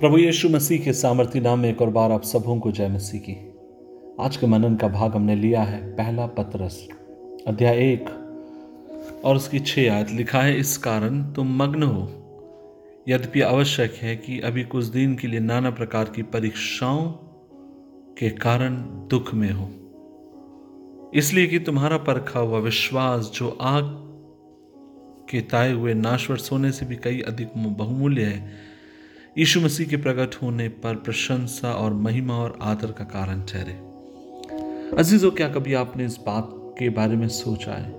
प्रभु यीशु मसीह के सामर्थ्य नाम में एक और बार आप सबों को जय मसीह की। आज के मनन का भाग हमने लिया है पहला पत्रस, अध्याय एक, और उसकी छह आयत लिखा है, इस कारण तुम मग्न हो। यद्यपि आवश्यक है कि अभी कुछ दिन के लिए नाना प्रकार की परीक्षाओं के कारण दुख में हो। इसलिए कि तुम्हारा परखा हुआ विश्वास, जो आग के ताए हुए नाश्वर सोने से भी कई अधिक बहुमूल्य है यीशु मसीह के प्रकट होने पर प्रशंसा और महिमा और आदर का कारण ठहरे। अजीजों, क्या कभी आपने इस बात के बारे में सोचा है?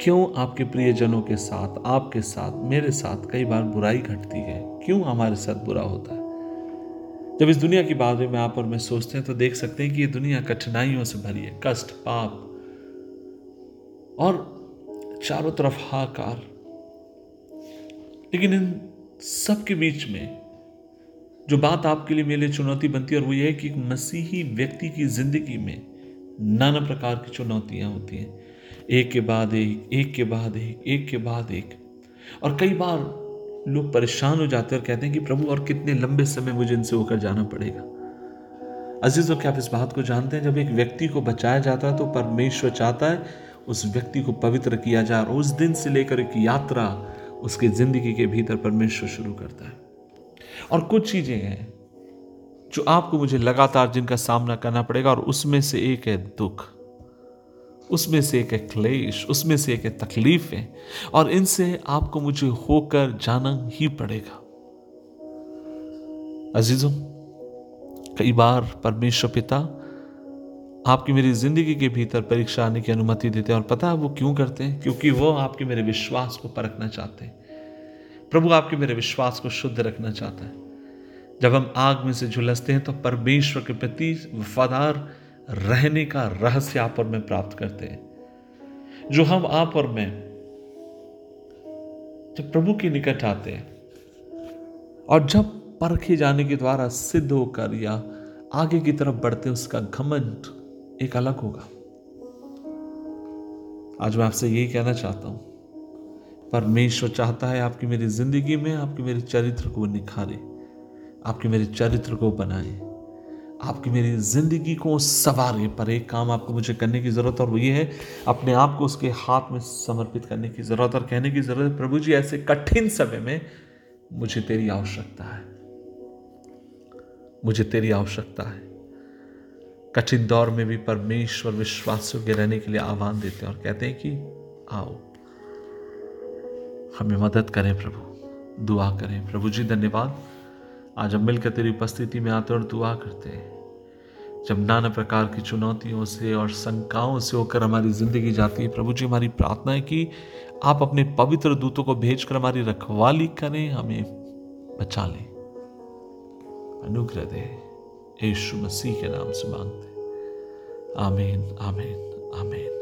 क्यों आपके प्रियजनों के साथ, आपके साथ, मेरे साथ कई बार बुराई घटती है? क्यों हमारे साथ बुरा होता है? जब इस दुनिया के बारे में आप और मैं सोचते हैं तो देख सकते हैं कि ये दुनिया कठिनाइयों से भरी है। कष्ट, पाप और चारों तरफ़ हाकार लेकिन इन सबके बीच में जो बात आपके लिए मेरे लिए चुनौती बनती है और वो ये है कि मसीही व्यक्ति की ज़िंदगी में नाना प्रकार की चुनौतियाँ होती हैं। एक के बाद एक एक के बाद एक एक के बाद एक। और कई बार लोग परेशान हो जाते हैं और कहते हैं कि प्रभु, और कितने लंबे समय मुझे इनसे होकर जाना पड़ेगा। अजीजों क्या आप इस बात को जानते हैं? जब एक व्यक्ति को बचाया जाता है तो परमेश्वर चाहता है उस व्यक्ति को पवित्र किया जाए और उस दिन से लेकर एक यात्रा उसकी ज़िंदगी के भीतर परमेश्वर शुरू करता है। और कुछ चीज़ें हैं जो आपको मुझे लगातार जिनका सामना करना पड़ेगा, और उसमें से एक है दुख। उसमें से एक है क्लेश, उसमें से एक है तकलीफें, और इनसे आपको मुझे होकर जाना ही पड़ेगा। अजीजों, कई बार परमेश्वर पिता आपकी मेरी ज़िंदगी के भीतर परीक्षा आने की अनुमति देते हैं। और पता है वो क्यों करते हैं? क्योंकि वो आपके मेरे विश्वास को परखना चाहते हैं। प्रभु आपके मेरे विश्वास को शुद्ध रखना चाहता है। जब हम आग में से झुलसते हैं तो परमेश्वर के प्रति वफादार रहने का रहस्य आप और मैं प्राप्त करते हैं। जो हम आप और मैं जब प्रभु के निकट आते हैं, और जब परखे जाने के द्वारा सिद्ध होकर या आगे की तरफ़ बढ़ते उसका घमंड एक अलग होगा। आज मैं आपसे यही कहना चाहता हूँ, परमेश्वर चाहता है आपकी मेरी ज़िंदगी में आपकी मेरे चरित्र को निखारे, आपके मेरे चरित्र को बनाए, आपकी मेरी ज़िंदगी को सवारे, पर एक काम आपको मुझे करने की ज़रूरत और वो ये है, अपने आप को उसके हाथ में समर्पित करने की ज़रूरत और कहने की ज़रूरत प्रभु जी, ऐसे कठिन समय में मुझे तेरी आवश्यकता है। मुझे तेरी आवश्यकता है। कठिन दौर में भी परमेश्वर विश्वास योग्य रहने के लिए आह्वान देते हैं और कहते हैं कि आओ, हमें मदद करें प्रभु, दुआ करें। प्रभु जी, धन्यवाद। आज हम मिलकर तेरी उपस्थिति में आते और दुआ करते हैं। जब नाना प्रकार की चुनौतियों से और शंकाओं से होकर हमारी ज़िंदगी जाती है, प्रभु जी, हमारी प्रार्थना है कि आप अपने पवित्र दूतों को भेजकर हमारी रखवाली करें, हमें बचा लें। अनुग्रह दें। यीशु मसीह के नाम से मांगते आमीन आमीन आमीन